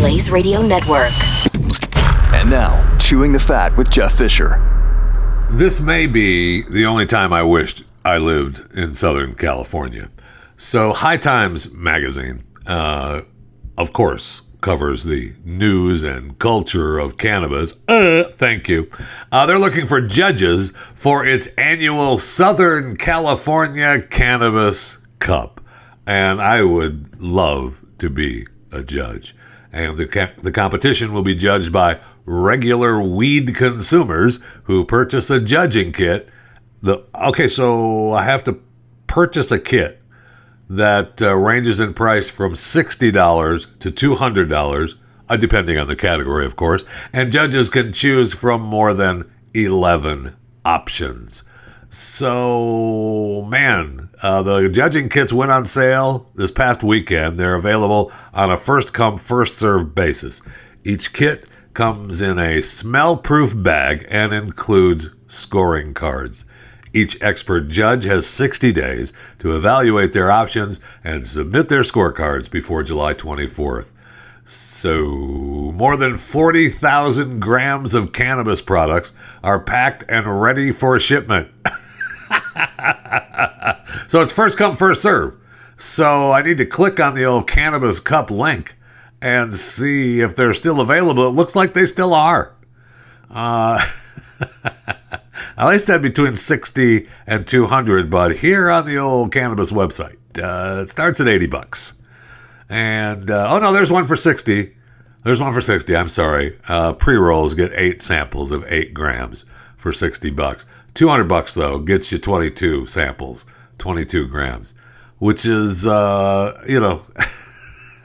Blaze Radio Network. And now, Chewing the Fat with Jeff Fisher. This may be the only time I wished I lived in Southern California. So, High Times magazine, uh, of course, covers the news and culture of cannabis. Uh, thank you. Uh, they're looking for judges for its annual Southern California Cannabis Cup. And I would love to be a judge. And the, ca- the competition will be judged by regular weed consumers who purchase a judging kit. The okay, so I have to purchase a kit that uh, ranges in price from $60 to $200, uh, depending on the category, of course, and judges can choose from more than 11 options. So, man, uh, the judging kits went on sale this past weekend. They're available on a first come, first served basis. Each kit comes in a smell proof bag and includes scoring cards. Each expert judge has 60 days to evaluate their options and submit their scorecards before July 24th. So, more than 40,000 grams of cannabis products are packed and ready for shipment. so, it's first come, first serve. So, I need to click on the old cannabis cup link and see if they're still available. It looks like they still are. Uh, least said between 60 and 200, but here on the old cannabis website, uh, it starts at 80 bucks. And, uh, oh no, there's one for 60. There's one for 60. I'm sorry. Uh, Pre rolls get eight samples of eight grams for 60 bucks. 200 bucks, though, gets you 22 samples, 22 grams, which is, uh, you know,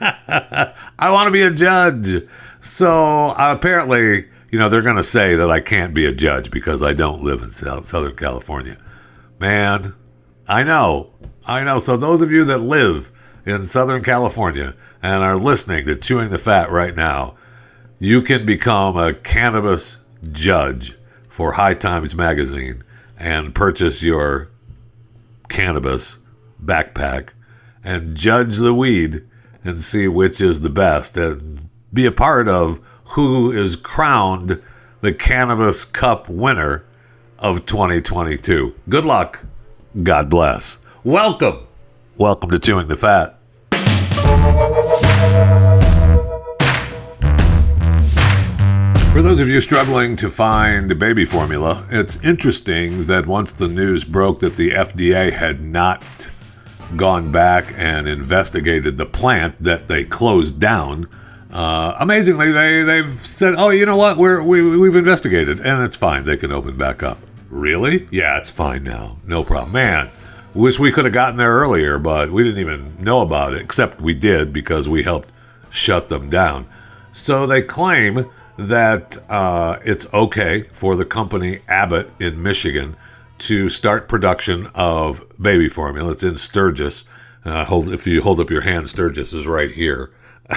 I want to be a judge. So apparently, you know, they're going to say that I can't be a judge because I don't live in Southern California. Man, I know. I know. So, those of you that live in Southern California and are listening to Chewing the Fat right now, you can become a cannabis judge for High Times Magazine and purchase your cannabis backpack and judge the weed and see which is the best and be a part of who is crowned the Cannabis Cup winner of 2022. Good luck. God bless. Welcome. Welcome to Chewing the Fat. For those of you struggling to find baby formula, it's interesting that once the news broke that the FDA had not gone back and investigated the plant that they closed down, uh, amazingly, they they've said, "Oh, you know what? We're we, we've investigated, and it's fine. They can open back up." Really? Yeah, it's fine now. No problem. Man, wish we could have gotten there earlier, but we didn't even know about it. Except we did because we helped shut them down. So they claim that uh, it's okay for the company Abbott in Michigan to start production of baby formula. It's in Sturgis. Uh, hold if you hold up your hand, Sturgis is right here.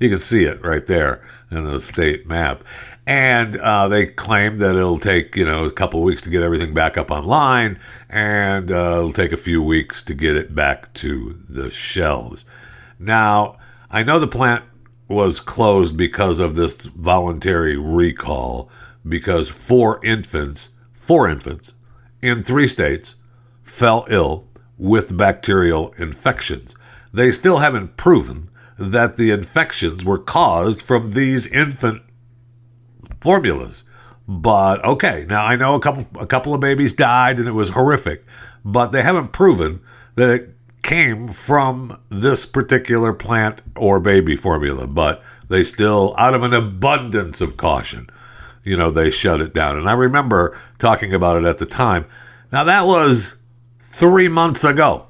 you can see it right there in the state map. And uh, they claim that it'll take, you know, a couple weeks to get everything back up online, and uh, it'll take a few weeks to get it back to the shelves. Now, I know the plant was closed because of this voluntary recall, because four infants, four infants in three states fell ill with bacterial infections. They still haven't proven that the infections were caused from these infant formulas. But okay, now I know a couple a couple of babies died and it was horrific, but they haven't proven that it came from this particular plant or baby formula, but they still out of an abundance of caution, you know, they shut it down. And I remember talking about it at the time. Now that was 3 months ago.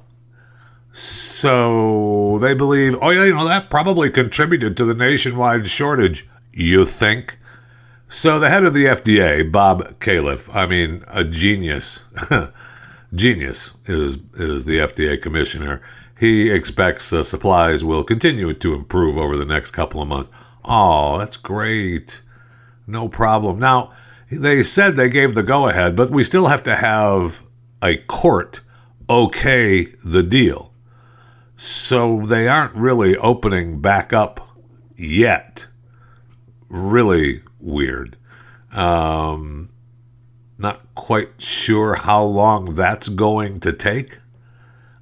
So they believe, oh, yeah, you know, that probably contributed to the nationwide shortage. You think? So the head of the FDA, Bob Califf, I mean, a genius, genius is, is the FDA commissioner. He expects uh, supplies will continue to improve over the next couple of months. Oh, that's great. No problem. Now, they said they gave the go ahead, but we still have to have a court okay the deal. So they aren't really opening back up yet. Really weird. Um, not quite sure how long that's going to take.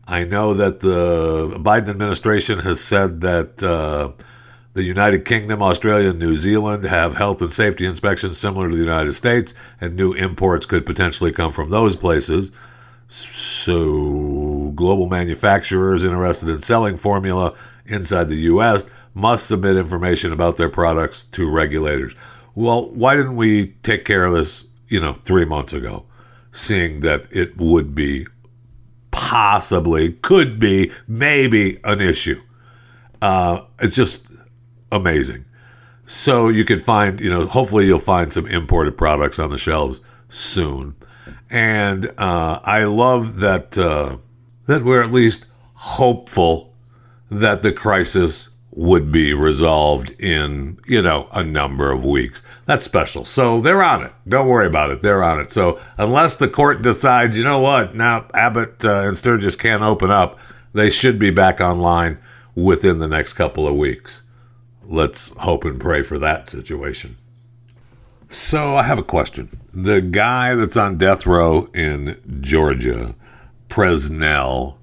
I know that the Biden administration has said that uh, the United Kingdom, Australia, and New Zealand have health and safety inspections similar to the United States, and new imports could potentially come from those places. So, global manufacturers interested in selling formula inside the U.S. must submit information about their products to regulators. Well, why didn't we take care of this, you know, three months ago, seeing that it would be possibly, could be, maybe an issue? Uh, it's just amazing. So you can find, you know, hopefully you'll find some imported products on the shelves soon. And uh, I love that uh, that we're at least hopeful that the crisis would be resolved in, you know, a number of weeks. That's special. So they're on it. Don't worry about it. They're on it. So unless the court decides, you know what, now Abbott uh, and Sturgis can't open up, they should be back online within the next couple of weeks let's hope and pray for that situation. So I have a question. The guy that's on death row in Georgia, Presnell,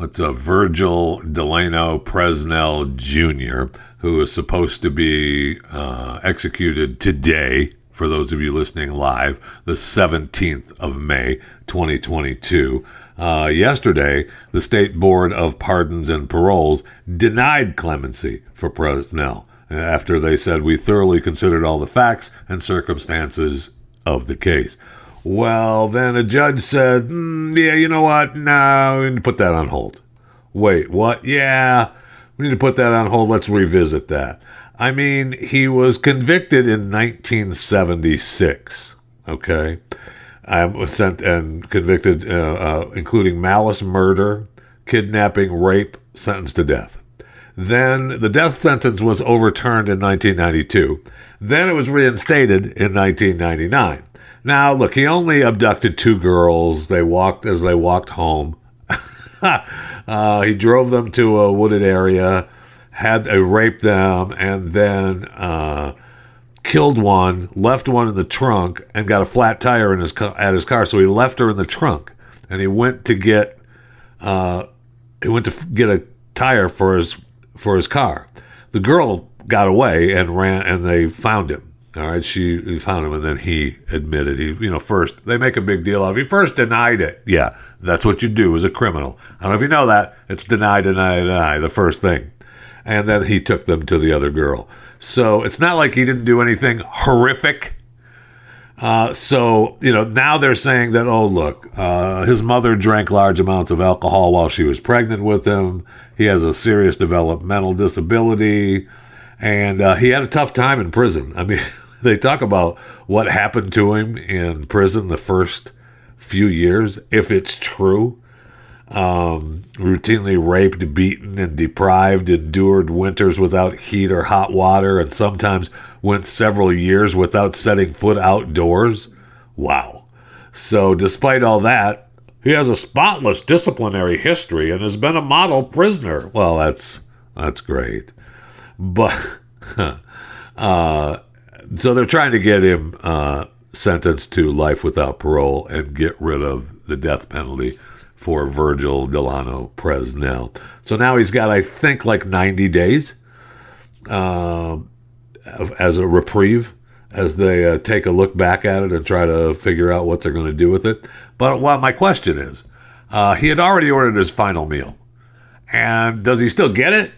what's a Virgil Delano Presnell Jr., who is supposed to be uh, executed today, for those of you listening live, the 17th of May, 2022. Uh, yesterday, the State Board of Pardons and Paroles denied clemency for Presnell after they said we thoroughly considered all the facts and circumstances of the case. Well, then a judge said, mm, yeah, you know what? No, we need to put that on hold. Wait, what? Yeah, we need to put that on hold. Let's revisit that. I mean, he was convicted in 1976, okay? I was sent and convicted, uh, uh, including malice murder, kidnapping, rape, sentenced to death. Then the death sentence was overturned in 1992. Then it was reinstated in 1999. Now, look, he only abducted two girls. They walked as they walked home. uh, he drove them to a wooded area, had they raped them, and then uh, killed one, left one in the trunk, and got a flat tire in his at his car. So he left her in the trunk, and he went to get uh, he went to get a tire for his for his car. The girl got away and ran, and they found him. All right, she found him, and then he admitted he, you know, first they make a big deal of. He first denied it. Yeah, that's what you do as a criminal. I don't know if you know that. It's deny, deny, deny. The first thing, and then he took them to the other girl. So it's not like he didn't do anything horrific. Uh, so you know now they're saying that oh look, uh, his mother drank large amounts of alcohol while she was pregnant with him. He has a serious developmental disability, and uh, he had a tough time in prison. I mean, they talk about what happened to him in prison the first few years, if it's true. Um, routinely raped, beaten, and deprived, endured winters without heat or hot water, and sometimes went several years without setting foot outdoors. Wow. So, despite all that, he has a spotless disciplinary history and has been a model prisoner. Well, that's that's great, but uh, so they're trying to get him uh, sentenced to life without parole and get rid of the death penalty for Virgil Delano Presnell. So now he's got, I think, like 90 days uh, as a reprieve as they uh, take a look back at it and try to figure out what they're going to do with it. But what my question is, uh, he had already ordered his final meal, and does he still get it,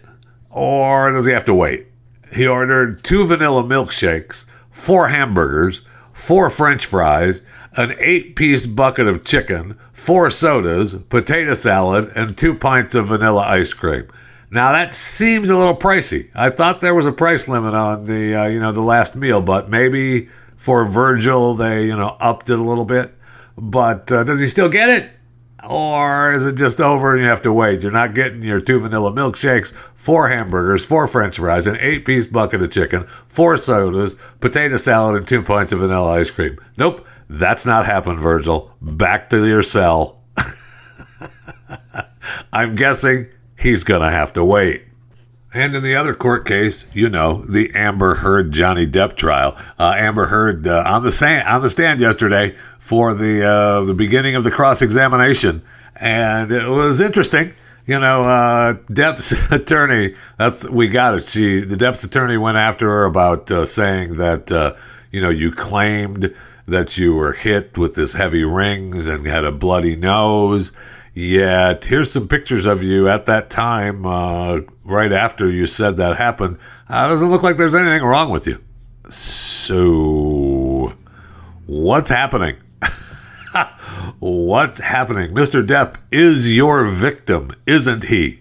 or does he have to wait? He ordered two vanilla milkshakes, four hamburgers, four French fries, an eight-piece bucket of chicken, four sodas, potato salad, and two pints of vanilla ice cream. Now that seems a little pricey. I thought there was a price limit on the uh, you know the last meal, but maybe for Virgil they you know upped it a little bit. But uh, does he still get it? Or is it just over and you have to wait? You're not getting your two vanilla milkshakes, four hamburgers, four french fries, an eight piece bucket of chicken, four sodas, potato salad, and two pints of vanilla ice cream. Nope, that's not happened, Virgil. Back to your cell. I'm guessing he's going to have to wait. And in the other court case, you know, the Amber Heard Johnny Depp trial. Uh, Amber Heard uh, on the stand on the stand yesterday for the uh, the beginning of the cross examination, and it was interesting. You know, uh, Depp's attorney. That's we got it. She the Depp's attorney went after her about uh, saying that uh, you know you claimed that you were hit with this heavy rings and had a bloody nose Yet, here's some pictures of you at that time, uh, right after you said that happened. Uh, doesn't look like there's anything wrong with you. So, what's happening? What's happening? Mr. Depp is your victim, isn't he?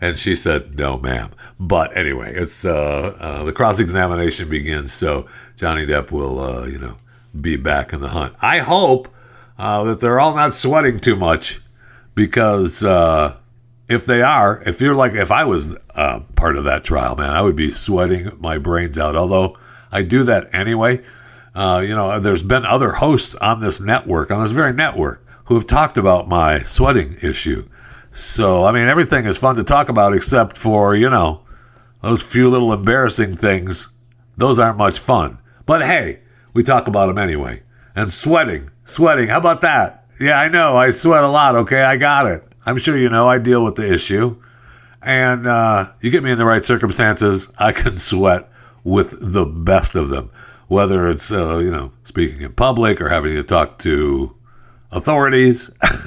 And she said, No, ma'am. But anyway, it's uh, uh, the cross examination begins, so Johnny Depp will, uh, you know, be back in the hunt. I hope uh, that they're all not sweating too much because uh, if they are, if you're like, if I was uh, part of that trial, man, I would be sweating my brains out. Although I do that anyway. Uh, you know, there's been other hosts on this network, on this very network, who have talked about my sweating issue. So, I mean, everything is fun to talk about except for, you know, those few little embarrassing things. Those aren't much fun. But hey, we talk about them anyway. And sweating, sweating, how about that? Yeah, I know. I sweat a lot. Okay, I got it. I'm sure you know I deal with the issue. And uh, you get me in the right circumstances, I can sweat with the best of them. Whether it's, uh, you know, speaking in public or having to talk to authorities. uh,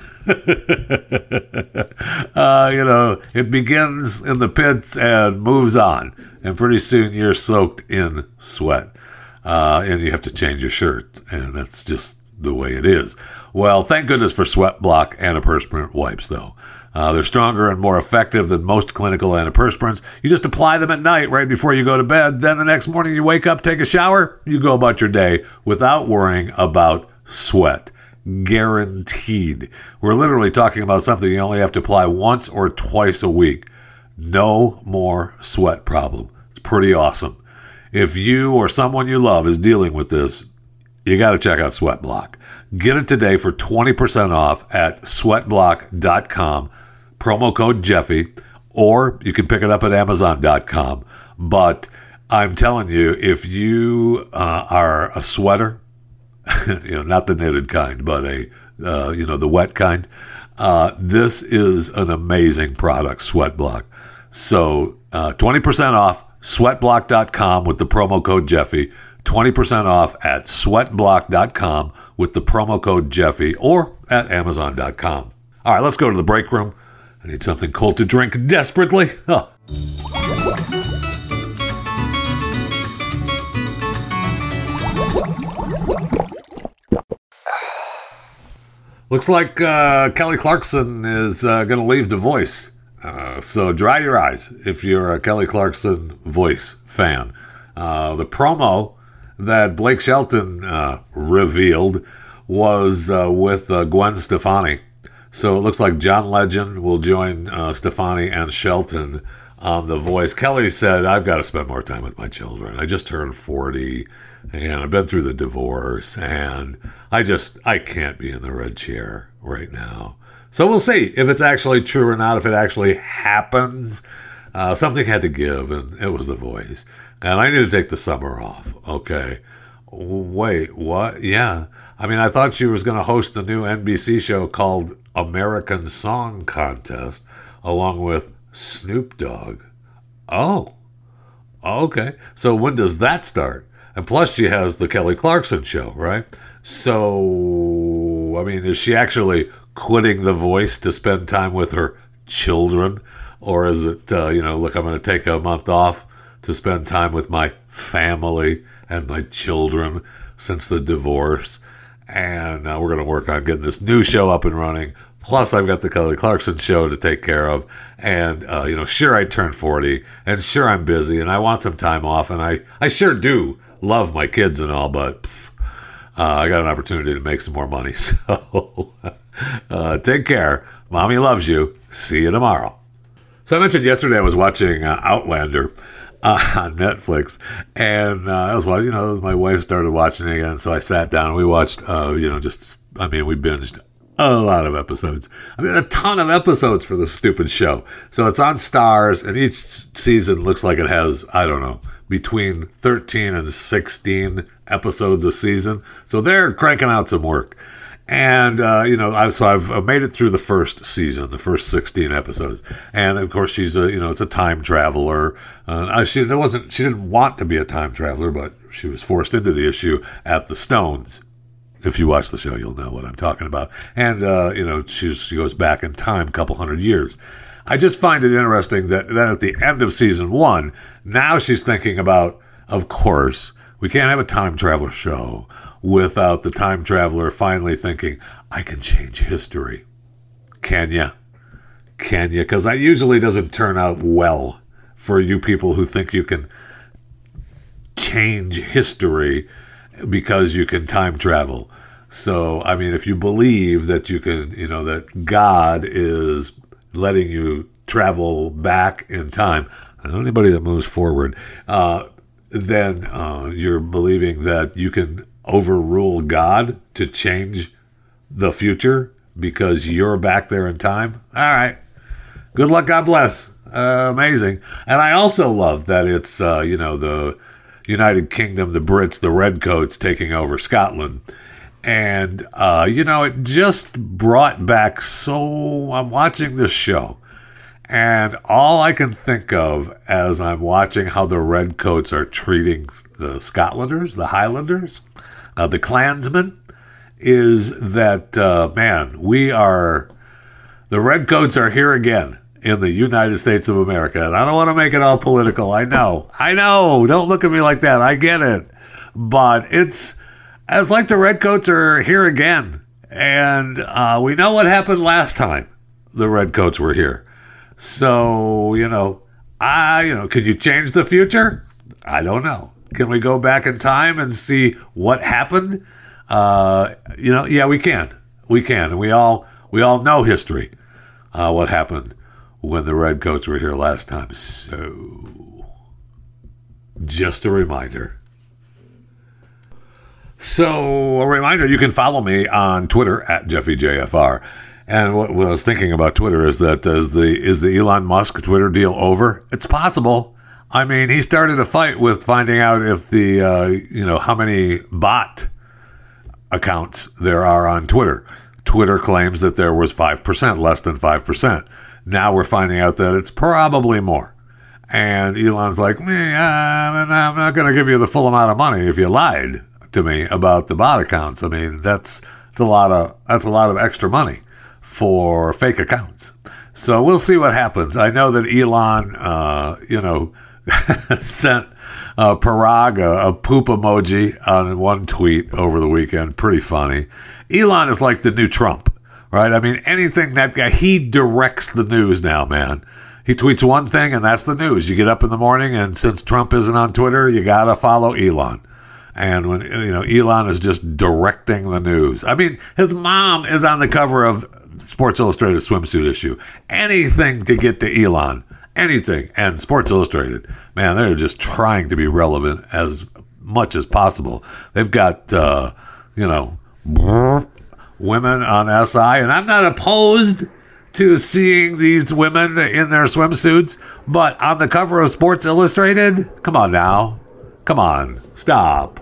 you know, it begins in the pits and moves on. And pretty soon you're soaked in sweat. Uh, and you have to change your shirt. And that's just the way it is. Well, thank goodness for Sweat Block and antiperspirant wipes, though. Uh, they're stronger and more effective than most clinical antiperspirants. You just apply them at night right before you go to bed. Then the next morning you wake up, take a shower, you go about your day without worrying about sweat. Guaranteed. We're literally talking about something you only have to apply once or twice a week. No more sweat problem. It's pretty awesome. If you or someone you love is dealing with this, you got to check out Sweat Block. Get it today for 20% off at sweatblock.com, promo code Jeffy, or you can pick it up at amazon.com. But I'm telling you, if you uh, are a sweater, you know, not the knitted kind, but a, uh, you know, the wet kind, uh, this is an amazing product, Sweatblock. So uh, 20% off, sweatblock.com with the promo code Jeffy. 20% off at sweatblock.com with the promo code Jeffy or at amazon.com. All right, let's go to the break room. I need something cold to drink desperately. Oh. Looks like uh, Kelly Clarkson is uh, going to leave The Voice. Uh, so dry your eyes if you're a Kelly Clarkson voice fan. Uh, the promo that Blake Shelton uh, revealed was uh, with Gwen Stefani. So it looks like John Legend will join uh, Stefani and Shelton on The Voice. Kelly said, I've got to spend more time with my children. I just turned 40 and I've been through the divorce and I just, I can't be in the red chair right now. So we'll see if it's actually true or not, if it actually happens. Uh, something had to give, and it was The Voice and I need to take the summer off. Okay. Wait, what? Yeah. I mean, I thought she was going to host a new NBC show called American Song Contest along with Snoop Dogg. Oh. Okay. So when does that start? And plus, she has the Kelly Clarkson show, right? So, I mean, is she actually quitting the voice to spend time with her children? Or is it, uh, you know, look, I'm going to take a month off to spend time with my family and my children since the divorce. And uh, we're going to work on getting this new show up and running. Plus, I've got the Kelly Clarkson show to take care of. And, uh, you know, sure, I turned 40 and sure, I'm busy and I want some time off. And I, I sure do love my kids and all, but uh, I got an opportunity to make some more money. So uh, take care. Mommy loves you. See you tomorrow. So I mentioned yesterday I was watching uh, Outlander uh, on Netflix, and uh, was watching. You know, my wife started watching it again, so I sat down we watched. Uh, you know, just I mean, we binged a lot of episodes. I mean, a ton of episodes for this stupid show. So it's on Starz, and each season looks like it has, I don't know, between 13 and 16 episodes a season. So they're cranking out some work. And, uh, you know, I, so I've made it through the first season, the first 16 episodes. And of course, she's a, you know, it's a time traveler. Uh, she, wasn't, she didn't want to be a time traveler, but she was forced into the issue at the Stones if you watch the show, you'll know what I'm talking about. And uh, you know, she she goes back in time a couple hundred years. I just find it interesting that then at the end of season one, now she's thinking about, of course, we can't have a time traveler show without the time traveler finally thinking, I can change history. Can you? Can you? Because that usually doesn't turn out well for you people who think you can change history because you can time travel. So, I mean, if you believe that you can, you know, that God is letting you travel back in time, I know anybody that moves forward, uh, then uh, you're believing that you can overrule God to change the future because you're back there in time. All right. Good luck. God bless. Uh, amazing. And I also love that it's, uh, you know, the United Kingdom, the Brits, the Redcoats taking over Scotland. And, uh, you know, it just brought back so. I'm watching this show, and all I can think of as I'm watching how the Redcoats are treating the Scotlanders, the Highlanders, uh, the Clansmen, is that, uh, man, we are. The Redcoats are here again in the United States of America. And I don't want to make it all political. I know. I know. Don't look at me like that. I get it. But it's as like the Redcoats are here again. And uh, we know what happened last time the Redcoats were here. So, you know, I, you know, could you change the future? I don't know. Can we go back in time and see what happened? Uh, you know, yeah, we can. We can. And we all we all know history. Uh, what happened when the Redcoats were here last time. So, just a reminder. So, a reminder you can follow me on Twitter at JeffyJFR. And what, I was thinking about Twitter is that is the is the Elon Musk Twitter deal over? It's possible. I mean, he started a fight with finding out if the uh, you know how many bot accounts there are on Twitter. Twitter claims that there was five percent, less than five percent. Now we're finding out that it's probably more. And Elon's like, me, I'm not going to give you the full amount of money if you lied to me about the bot accounts. I mean, that's, that's a lot of that's a lot of extra money for fake accounts. So we'll see what happens. I know that Elon, uh, you know, sent a, a poop emoji on one tweet over the weekend. Pretty funny. Elon is like the new Trump right? I mean, anything that guy, he directs the news now, man. He tweets one thing and that's the news. You get up in the morning and since Trump isn't on Twitter, you got to follow Elon. And when, you know, Elon is just directing the news. I mean, his mom is on the cover of Sports Illustrated swimsuit issue. Anything to get to Elon, anything. And Sports Illustrated, man, they're just trying to be relevant as much as possible. They've got, uh, you know, women on SI, and I'm not opposed to seeing these women in their swimsuits, but on the cover of Sports Illustrated, come on now. Come on, stop.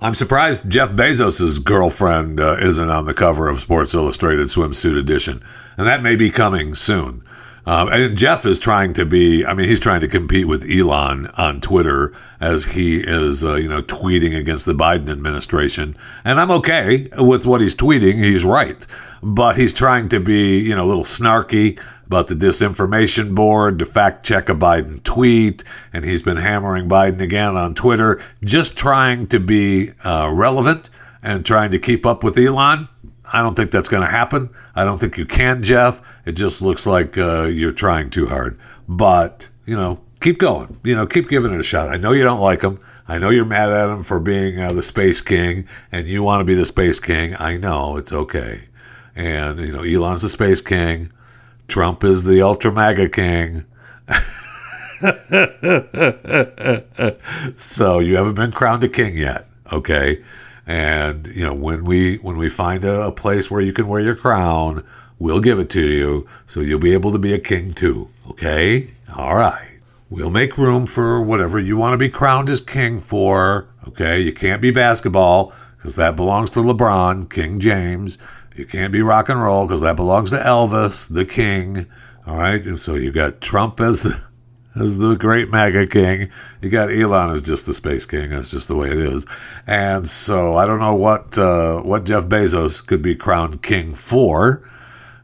I'm surprised Jeff Bezos' girlfriend uh, isn't on the cover of Sports Illustrated Swimsuit Edition, and that may be coming soon. Um, and Jeff is trying to be, I mean, he's trying to compete with Elon on Twitter as he is, uh, you know, tweeting against the Biden administration. And I'm okay with what he's tweeting. He's right. But he's trying to be, you know, a little snarky about the disinformation board to fact check a Biden tweet. And he's been hammering Biden again on Twitter, just trying to be uh, relevant and trying to keep up with Elon. I don't think that's going to happen. I don't think you can, Jeff. It just looks like uh, you're trying too hard. But, you know, keep going. You know, keep giving it a shot. I know you don't like him. I know you're mad at him for being uh, the space king and you want to be the space king. I know. It's okay. And, you know, Elon's the space king. Trump is the ultra MAGA king. so you haven't been crowned a king yet. Okay And you know, when we when we find a, a place where you can wear your crown, we'll give it to you, so you'll be able to be a king too. Okay? All right. We'll make room for whatever you want to be crowned as king for. Okay? You can't be basketball because that belongs to LeBron, King James. You can't be rock and roll because that belongs to Elvis, the king. All right. And so you got Trump as the as the great MAGA king. You got Elon as just the space king. That's just the way it is. And so I don't know what uh, what Jeff Bezos could be crowned king for.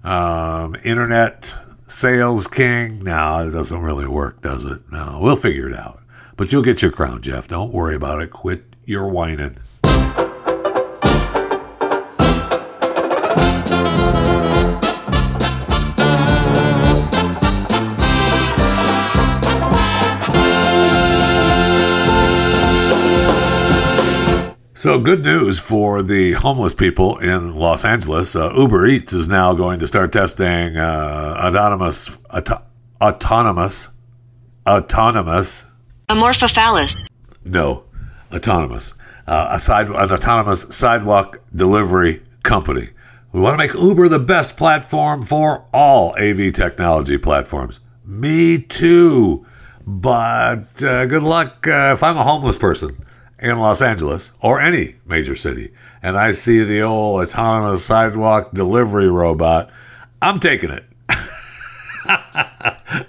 Um, internet sales king. No, it doesn't really work, does it? No, we'll figure it out. But you'll get your crown, Jeff. Don't worry about it. Quit your whining. So, good news for the homeless people in Los Angeles. Uh, Uber Eats is now going to start testing uh, autonomous, auto- autonomous, autonomous. Amorphophallus. No, autonomous. Uh, a side, an autonomous sidewalk delivery company. We want to make Uber the best platform for all AV technology platforms. Me too. But uh, good luck uh, if I'm a homeless person in Los Angeles or any major city and I see the old autonomous sidewalk delivery robot, I'm taking it.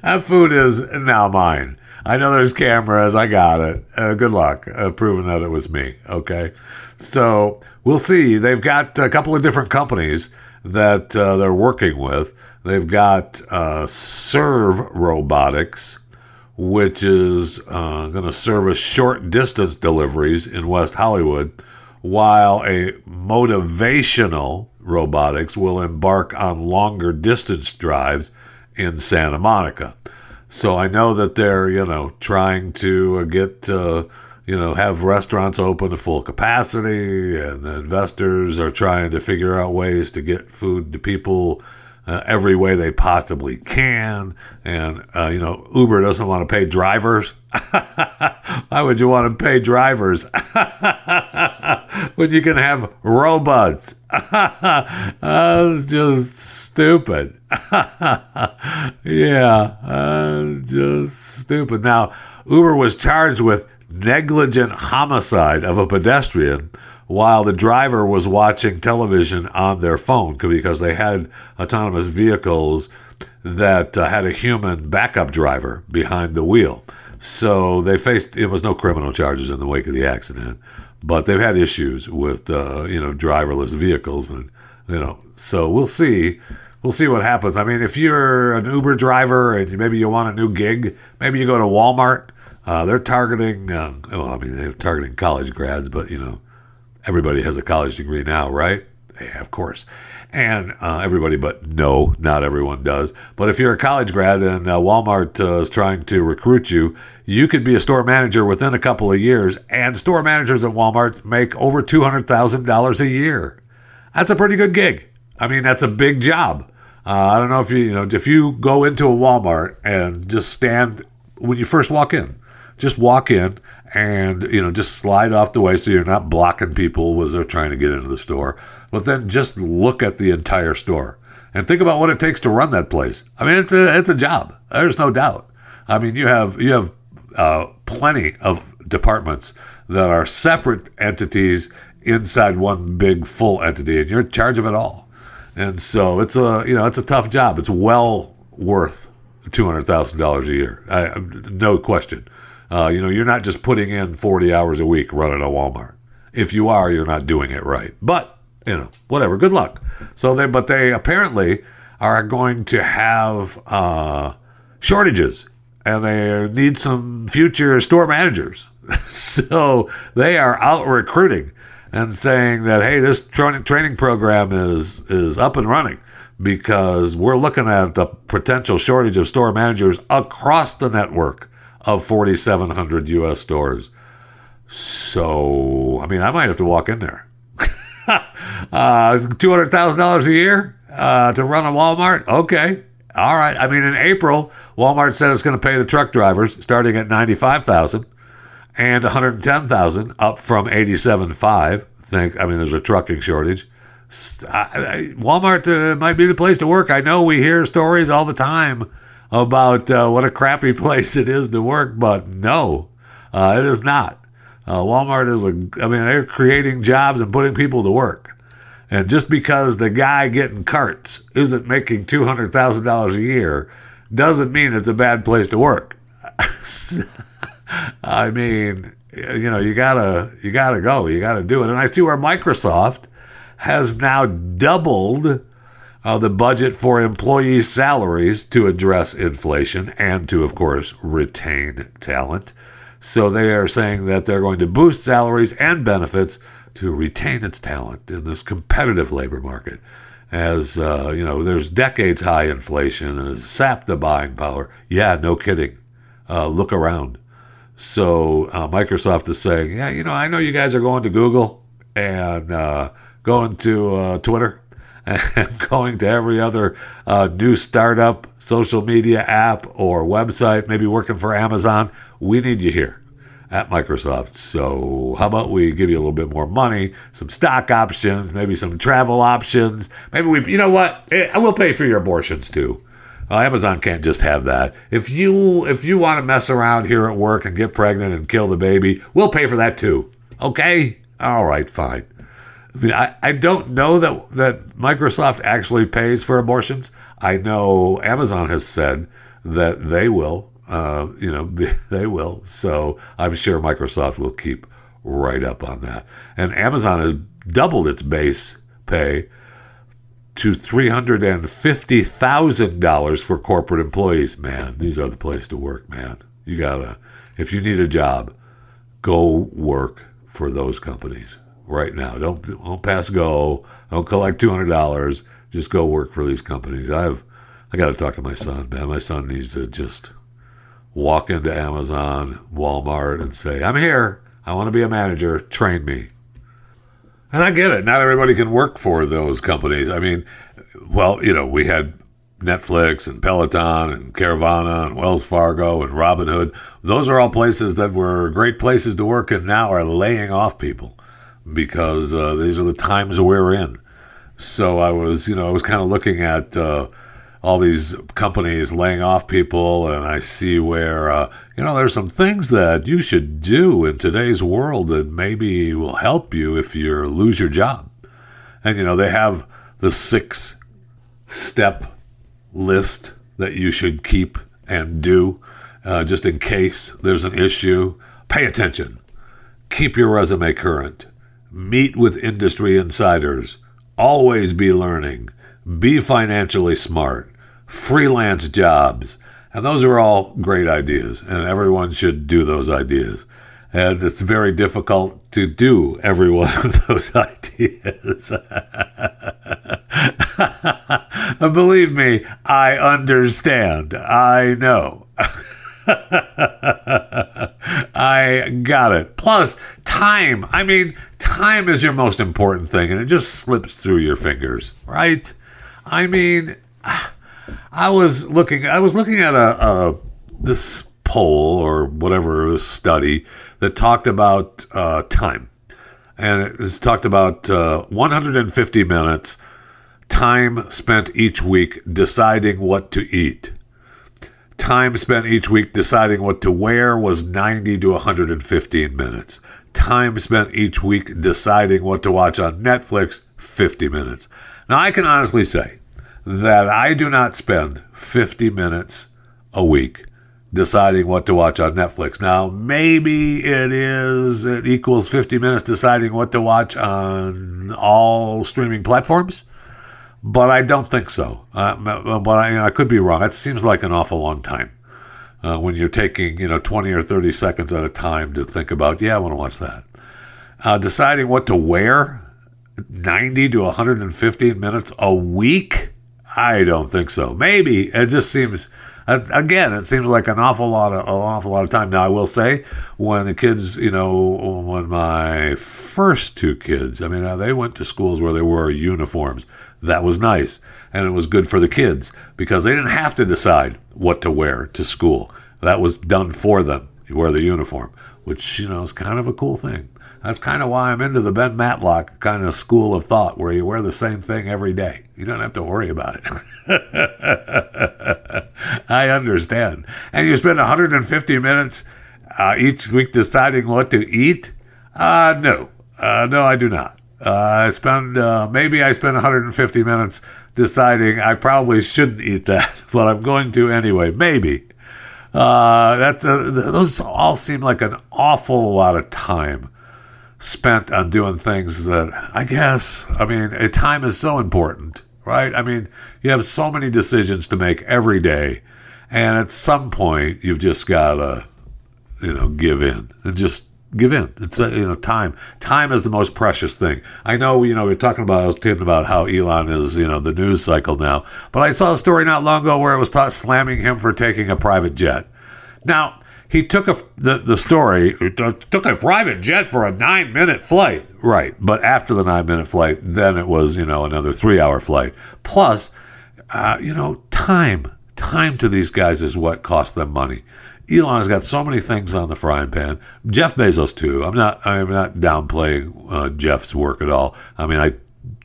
that food is now mine. I know there's cameras. I got it. Uh, good luck uh, proving that it was me. Okay. So we'll see. They've got a couple of different companies that uh, they're working with. They've got uh, Serve Robotics which is uh, going to service short distance deliveries in West Hollywood, while a motivational robotics will embark on longer distance drives in Santa Monica. So I know that they're, you know, trying to get, uh, you know, have restaurants open to full capacity, and the investors are trying to figure out ways to get food to people uh, every way they possibly can. And, uh, you know, Uber doesn't want to pay drivers. Why would you want to pay drivers when you can have robots? That's just stupid. yeah, just stupid. Now, Uber was charged with negligent homicide of a pedestrian while the driver was watching television on their phone because they had autonomous vehicles that uh, had a human backup driver behind the wheel. So they faced it was no criminal charges in the wake of the accident, but they've had issues with uh, you know driverless vehicles and you know so we'll see we'll see what happens. I mean, if you're an Uber driver and maybe you want a new gig, maybe you go to Walmart. Uh, they're targeting uh, well, I mean they're targeting college grads, but you know everybody has a college degree now, right? Yeah, of course. And uh, everybody, but no, not everyone does. But if you're a college grad and uh, Walmart uh, is trying to recruit you, you could be a store manager within a couple of years. And store managers at Walmart make over $200,000 a year. That's a pretty good gig. I mean, that's a big job. Uh, I don't know if you, you know, if you go into a Walmart and just stand when you first walk in, just walk in and you know just slide off the way so you're not blocking people as they're trying to get into the store but then just look at the entire store and think about what it takes to run that place. I mean it's a it's a job. There's no doubt. I mean you have you have uh, plenty of departments that are separate entities inside one big full entity and you're in charge of it all. And so it's a you know it's a tough job. It's well worth $200000 a year. I, no question uh, you know, you're not just putting in 40 hours a week running a Walmart. If you are, you're not doing it right. But, you know, whatever. Good luck. So they, but they apparently are going to have uh, shortages and they need some future store managers. so they are out recruiting and saying that, hey, this training, training program is, is up and running because we're looking at the potential shortage of store managers across the network of 4,700 U.S. stores. So, I mean, I might have to walk in there. uh, $200,000 a year uh, to run a Walmart? Okay. All right. I mean, in April, Walmart said it's going to pay the truck drivers starting at 95000 and 110000 up from 875 think. I mean, there's a trucking shortage. I, I, Walmart uh, might be the place to work. I know we hear stories all the time about uh, what a crappy place it is to work, but no, uh, it is not. Uh, Walmart is a, I mean, they're creating jobs and putting people to work. And just because the guy getting carts isn't making $200,000 a year doesn't mean it's a bad place to work. I mean, you know, you gotta, you gotta go, you gotta do it. And I see where Microsoft has now doubled uh, the budget for employee salaries to address inflation and to, of course, retain talent. So they are saying that they're going to boost salaries and benefits to retain its talent in this competitive labor market. As uh, you know, there's decades high inflation and has sapped the buying power. Yeah, no kidding. Uh, look around. So uh, Microsoft is saying, yeah, you know, I know you guys are going to Google and uh, going to uh, Twitter and going to every other uh, new startup social media app or website, maybe working for Amazon. We need you here at Microsoft. So, how about we give you a little bit more money, some stock options, maybe some travel options? Maybe we, you know what? I eh, will pay for your abortions too. Uh, Amazon can't just have that. If you if you want to mess around here at work and get pregnant and kill the baby, we'll pay for that too. Okay? All right, fine. I mean, I, I don't know that that Microsoft actually pays for abortions. I know Amazon has said that they will. Uh, you know, they will. So I'm sure Microsoft will keep right up on that. And Amazon has doubled its base pay to $350,000 for corporate employees. Man, these are the place to work, man. You gotta, if you need a job, go work for those companies right now. Don't don't pass go. Don't collect two hundred dollars. Just go work for these companies. I've I got to talk to my son, man. My son needs to just walk into Amazon, Walmart, and say, "I'm here. I want to be a manager. Train me." And I get it. Not everybody can work for those companies. I mean, well, you know, we had Netflix and Peloton and Carvana and Wells Fargo and Robinhood. Those are all places that were great places to work and now are laying off people because uh, these are the times we're in. So I was, you know, I was kind of looking at uh, all these companies laying off people, and I see where, uh, you know, there's some things that you should do in today's world that maybe will help you if you lose your job. And, you know, they have the six step list that you should keep and do uh, just in case there's an issue. Pay attention. Keep your resume current meet with industry insiders, always be learning, be financially smart, freelance jobs. And those are all great ideas, and everyone should do those ideas. And it's very difficult to do every one of those ideas. Believe me, I understand. I know. I got it. Plus, time. I mean, time is your most important thing, and it just slips through your fingers, right? I mean, I was looking. I was looking at a, a this poll or whatever this study that talked about uh, time, and it talked about uh, 150 minutes time spent each week deciding what to eat time spent each week deciding what to wear was 90 to 115 minutes. Time spent each week deciding what to watch on Netflix, 50 minutes. Now, I can honestly say that I do not spend 50 minutes a week deciding what to watch on Netflix. Now, maybe it is, it equals 50 minutes deciding what to watch on all streaming platforms but I don't think so. Uh, but I, I, could be wrong. It seems like an awful long time uh, when you're taking you know 20 or 30 seconds at a time to think about. Yeah, I want to watch that. Uh, deciding what to wear, 90 to 115 minutes a week. I don't think so. Maybe it just seems. Again, it seems like an awful lot of an awful lot of time. Now, I will say, when the kids, you know, when my first two kids, I mean, they went to schools where they wore uniforms that was nice. And it was good for the kids because they didn't have to decide what to wear to school. That was done for them. You wear the uniform, which, you know, is kind of a cool thing. That's kind of why I'm into the Ben Matlock kind of school of thought where you wear the same thing every day. You don't have to worry about it. I understand. And you spend 150 minutes uh, each week deciding what to eat? Uh, no. Uh, no, I do not. Uh, I spend, uh, maybe I spend 150 minutes deciding I probably shouldn't eat that, but I'm going to anyway. Maybe. Uh, that's, uh, those all seem like an awful lot of time spent on doing things that I guess, I mean, time is so important, right? I mean, you have so many decisions to make every day, and at some point, you've just got to, you know, give in and just give in. It's uh, you know time. Time is the most precious thing. I know you know we're talking about. I was talking about how Elon is you know the news cycle now, but I saw a story not long ago where it was ta- slamming him for taking a private jet. Now he took a the the story took a private jet for a nine minute flight, right? But after the nine minute flight, then it was you know another three hour flight. Plus, uh, you know, time time to these guys is what costs them money. Elon has got so many things on the frying pan. Jeff Bezos too. I'm not I'm not downplaying uh, Jeff's work at all. I mean, I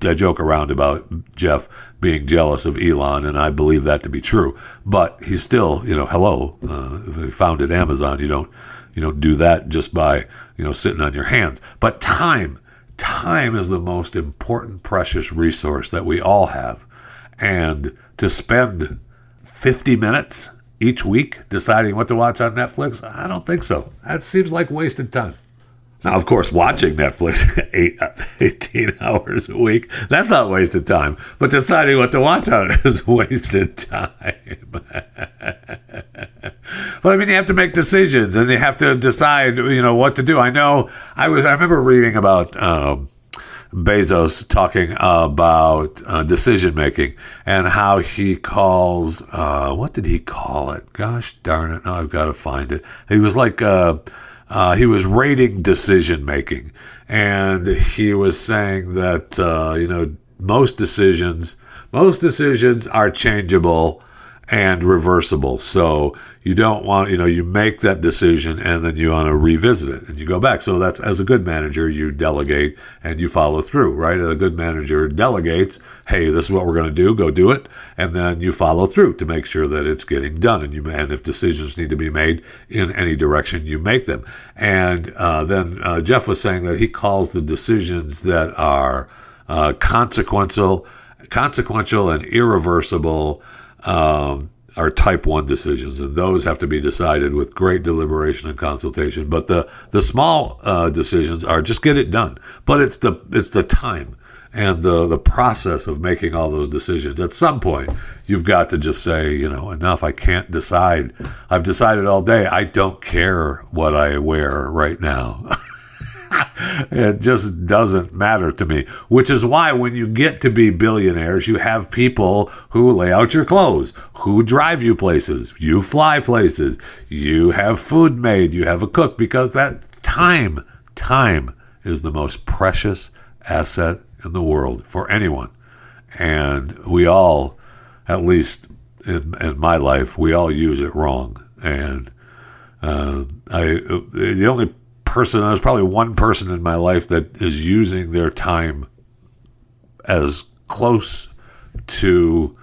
I joke around about Jeff being jealous of Elon, and I believe that to be true. But he's still, you know, hello. Uh, he founded Amazon, you don't you don't do that just by you know sitting on your hands. But time, time is the most important, precious resource that we all have, and to spend 50 minutes each week deciding what to watch on Netflix? I don't think so. That seems like wasted time. Now, of course, watching Netflix eight, 18 hours a week, that's not wasted time. But deciding what to watch on it is wasted time. but I mean, you have to make decisions and you have to decide, you know, what to do. I know I was, I remember reading about, um, Bezos talking about uh, decision making and how he calls uh, what did he call it? Gosh darn it! Now I've got to find it. He was like uh, uh he was rating decision making, and he was saying that uh, you know most decisions most decisions are changeable and reversible. So you don't want, you know, you make that decision and then you want to revisit it and you go back. So that's as a good manager, you delegate and you follow through, right? a good manager delegates, hey, this is what we're going to do, go do it. And then you follow through to make sure that it's getting done. And you, and if decisions need to be made in any direction, you make them. And uh, then uh, Jeff was saying that he calls the decisions that are uh, consequential, consequential and irreversible um, are type one decisions, and those have to be decided with great deliberation and consultation. But the the small uh, decisions are just get it done. But it's the it's the time and the the process of making all those decisions. At some point, you've got to just say, you know, enough. I can't decide. I've decided all day. I don't care what I wear right now. it just doesn't matter to me. Which is why when you get to be billionaires, you have people who lay out your clothes, who drive you places, you fly places, you have food made, you have a cook, because that time, time is the most precious asset in the world for anyone. And we all, at least in, in my life, we all use it wrong. And uh, I, the only person, there's probably one person in my life that is using their time as close to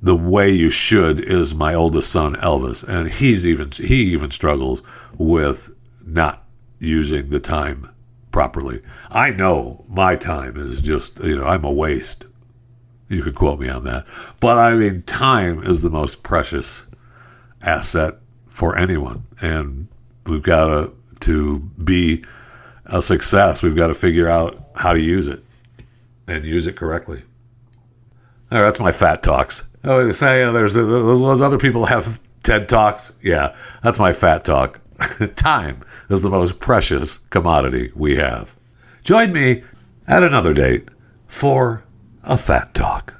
the way you should is my oldest son Elvis and he's even he even struggles with not using the time properly. I know my time is just you know I'm a waste. You can quote me on that. But I mean time is the most precious asset for anyone and we've got to to be a success, we've got to figure out how to use it and use it correctly. All right, that's my fat talks. Oh, they say uh, there's those, those other people have TED talks. Yeah, that's my fat talk. Time is the most precious commodity we have. Join me at another date for a fat talk.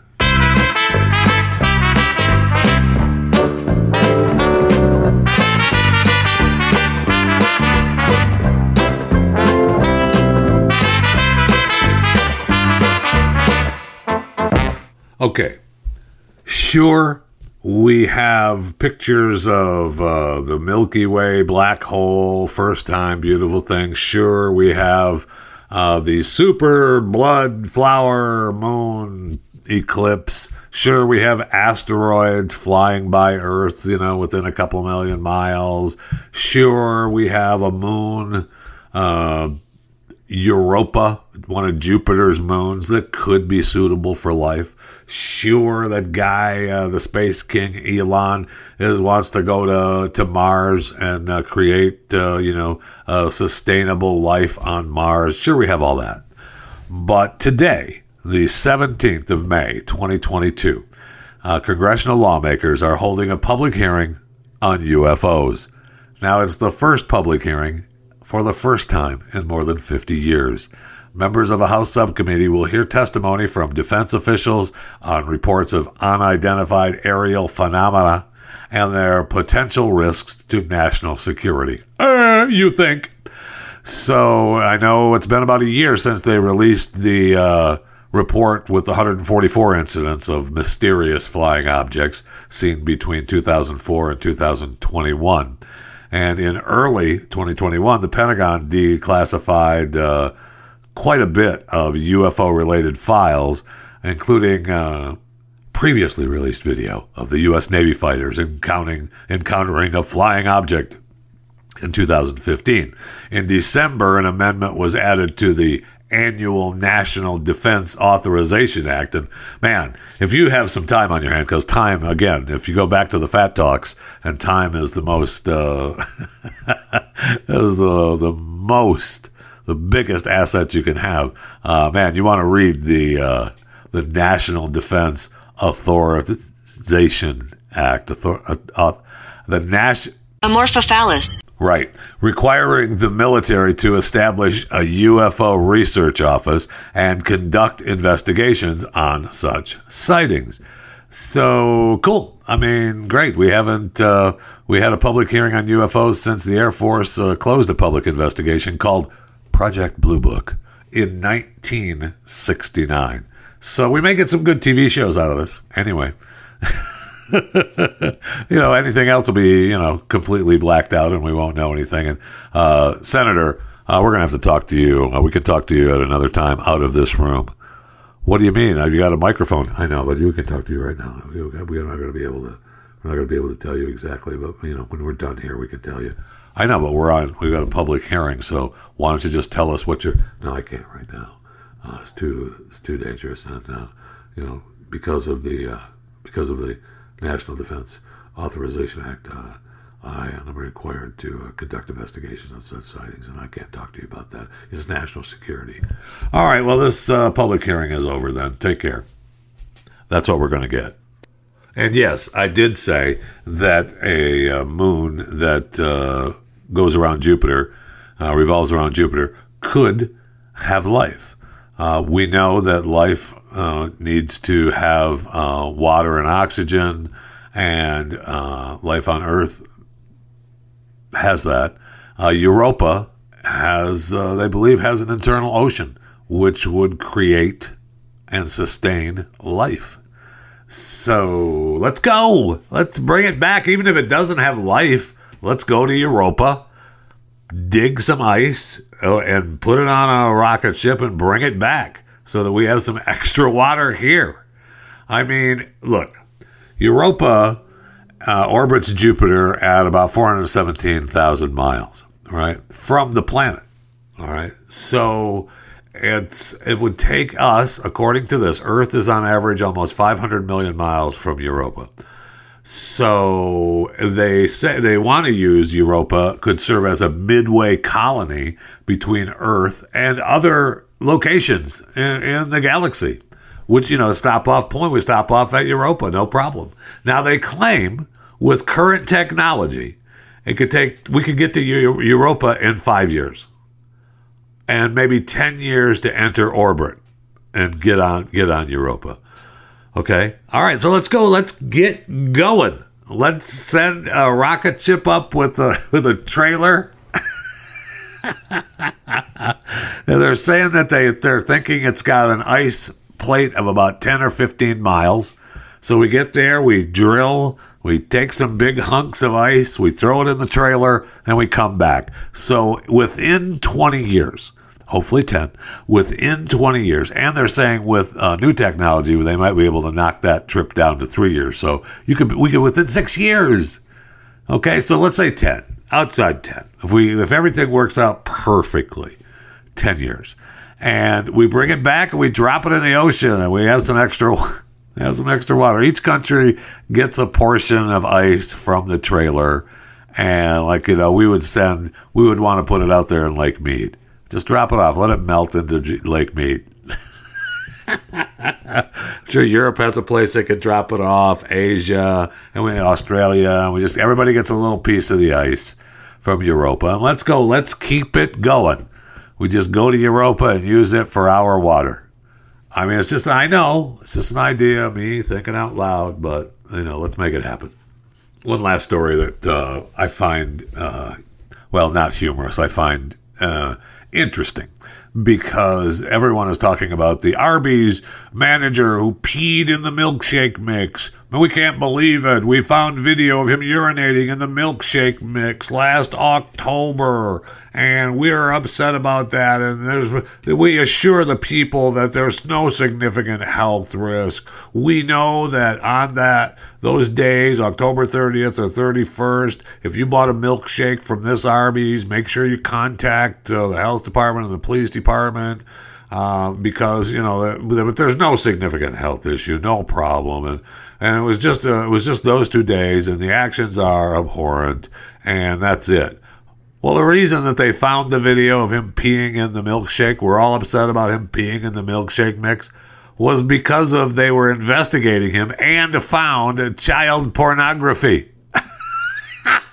Okay. Sure, we have pictures of uh, the Milky Way black hole, first time, beautiful thing. Sure, we have uh, the super blood flower moon eclipse. Sure, we have asteroids flying by Earth, you know, within a couple million miles. Sure, we have a moon, uh, Europa, one of Jupiter's moons that could be suitable for life. Sure, that guy, uh, the space king Elon, is wants to go to to Mars and uh, create, uh, you know, sustainable life on Mars. Sure, we have all that. But today, the 17th of May, 2022, uh, congressional lawmakers are holding a public hearing on UFOs. Now, it's the first public hearing for the first time in more than 50 years. Members of a House subcommittee will hear testimony from defense officials on reports of unidentified aerial phenomena and their potential risks to national security. Uh, you think? So I know it's been about a year since they released the uh, report with 144 incidents of mysterious flying objects seen between 2004 and 2021. And in early 2021, the Pentagon declassified uh, quite a bit of UFO related files, including uh, previously released video of the U.S. Navy fighters encountering, encountering a flying object in 2015. In December, an amendment was added to the annual National Defense Authorization Act. And man, if you have some time on your hand, because time, again, if you go back to the fat talks, and time is the most, uh, is the the most, the biggest asset you can have. Uh, man, you want to read the uh, the National Defense Authorization Act, author, uh, the National. Amorphophallus. Right. Requiring the military to establish a UFO research office and conduct investigations on such sightings. So cool. I mean, great. We haven't, uh, we had a public hearing on UFOs since the Air Force uh, closed a public investigation called Project Blue Book in 1969. So we may get some good TV shows out of this. Anyway. you know, anything else will be, you know, completely blacked out and we won't know anything. And, uh, Senator, uh, we're going to have to talk to you. Uh, we can talk to you at another time out of this room. What do you mean? Have you got a microphone? I know, but you can talk to you right now. We're not going to be able to, we're not going to be able to tell you exactly, but, you know, when we're done here, we can tell you. I know, but we're on, we've got a public hearing, so why don't you just tell us what you're, no, I can't right now. Uh, it's too, it's too dangerous. And, uh, you know, because of the, uh, because of the, National Defense Authorization Act, uh, I am required to uh, conduct investigations on such sightings, and I can't talk to you about that. It's national security. All right, well, this uh, public hearing is over then. Take care. That's what we're going to get. And yes, I did say that a moon that goes around Jupiter, uh, revolves around Jupiter, could have life. we know that life uh, needs to have uh, water and oxygen, and uh, life on Earth has that. Uh, Europa has, uh, they believe, has an internal ocean, which would create and sustain life. So let's go. Let's bring it back. Even if it doesn't have life, let's go to Europa, dig some ice, and put it on a rocket ship and bring it back so that we have some extra water here. I mean, look, Europa uh, orbits Jupiter at about 417,000 miles, right, from the planet. All right, so it's it would take us, according to this, Earth is on average almost 500 million miles from Europa. So they say they want to use Europa could serve as a midway colony between Earth and other locations in, in the galaxy. Which, you know, stop off point, we stop off at Europa, no problem. Now they claim with current technology, it could take, we could get to Europa in five years and maybe 10 years to enter orbit and get on, get on Europa. Okay. All right. So let's go. Let's get going. Let's send a rocket ship up with a, with a trailer And they're saying that they they're thinking it's got an ice plate of about 10 or 15 miles So we get there, we drill, we take some big hunks of ice, we throw it in the trailer, and we come back. So within 20 years, hopefully 10, within 20 years, and they're saying with uh, new technology, they might be able to knock that trip down to three years. So you could, we could within six years. Okay, so let's say 10, outside 10. If we, if everything works out perfectly, 10 years. And we bring it back and we drop it in the ocean and we have some extra have some extra water. Each country gets a portion of ice from the trailer and like you know, we would send we would want to put it out there in Lake Mead. Just drop it off, let it melt into G- Lake Mead. sure, Europe has a place they could drop it off. Asia and we Australia, and we just everybody gets a little piece of the ice from Europa. And let's go. Let's keep it going. We just go to Europa and use it for our water. I mean, it's just, I know, it's just an idea, me thinking out loud, but, you know, let's make it happen. One last story that uh, I find, uh, well, not humorous, I find uh, interesting because everyone is talking about the Arby's manager who peed in the milkshake mix. We can't believe it. We found video of him urinating in the milkshake mix last October, and we're upset about that. And there's, we assure the people that there's no significant health risk. We know that on that those days, October 30th or 31st, if you bought a milkshake from this Arby's, make sure you contact uh, the health department and the police department. Uh, because you know, but there's no significant health issue, no problem, and and it was just uh, it was just those two days, and the actions are abhorrent, and that's it. Well, the reason that they found the video of him peeing in the milkshake, we're all upset about him peeing in the milkshake mix, was because of they were investigating him and found child pornography.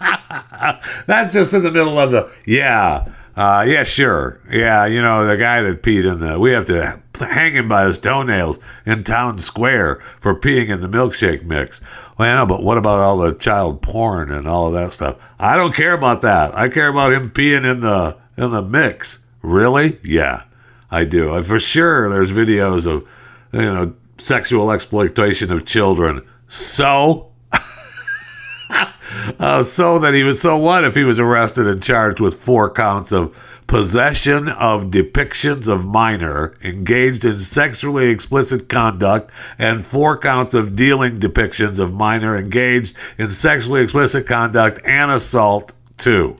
That's just in the middle of the yeah. Uh, yeah, sure. Yeah, you know, the guy that peed in the. We have to hang him by his toenails in town square for peeing in the milkshake mix. Well, know, but what about all the child porn and all of that stuff? I don't care about that. I care about him peeing in the in the mix. Really? Yeah, I do. For sure, there's videos of you know sexual exploitation of children. So uh, so that he was so what if he was arrested and charged with four counts of possession of depictions of minor engaged in sexually explicit conduct and four counts of dealing depictions of minor engaged in sexually explicit conduct and assault too.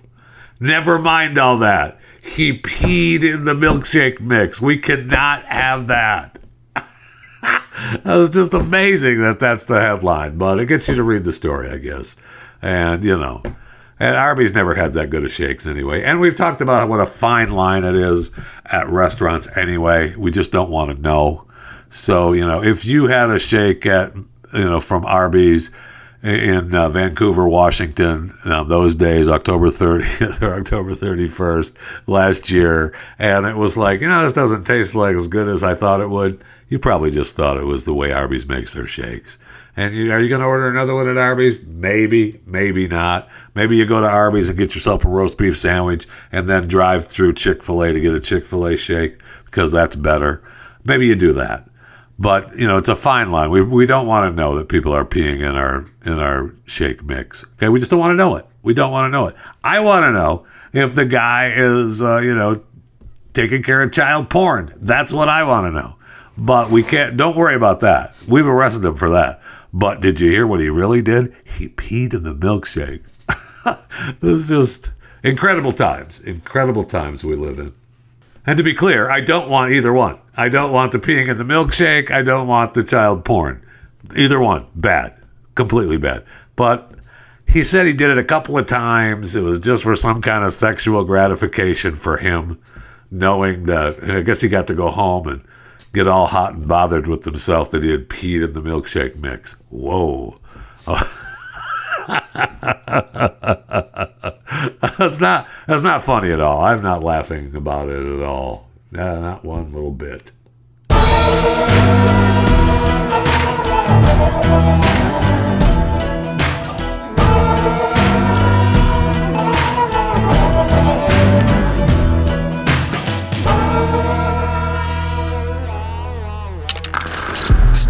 Never mind all that. He peed in the milkshake mix. We cannot have that. It was just amazing that that's the headline but it gets you to read the story i guess. And, you know, and Arby's never had that good of shakes anyway. And we've talked about what a fine line it is at restaurants anyway. We just don't want to know. So, you know, if you had a shake at, you know, from Arby's in uh, Vancouver, Washington, those days, October 30th or October 31st last year, and it was like, you know, this doesn't taste like as good as I thought it would, you probably just thought it was the way Arby's makes their shakes. And you, are you going to order another one at Arby's? Maybe, maybe not. Maybe you go to Arby's and get yourself a roast beef sandwich and then drive through Chick fil A to get a Chick fil A shake because that's better. Maybe you do that. But you know, it's a fine line. We, we don't want to know that people are peeing in our in our shake mix. Okay, we just don't want to know it. We don't want to know it. I want to know if the guy is uh, you know taking care of child porn. That's what I want to know. But we can't. Don't worry about that. We've arrested him for that. But did you hear what he really did? He peed in the milkshake. this is just incredible times. Incredible times we live in. And to be clear, I don't want either one. I don't want the peeing in the milkshake. I don't want the child porn. Either one. Bad. Completely bad. But he said he did it a couple of times. It was just for some kind of sexual gratification for him, knowing that I guess he got to go home and get all hot and bothered with himself that he had peed in the milkshake mix. Whoa. Oh. that's not that's not funny at all. I'm not laughing about it at all. not one little bit.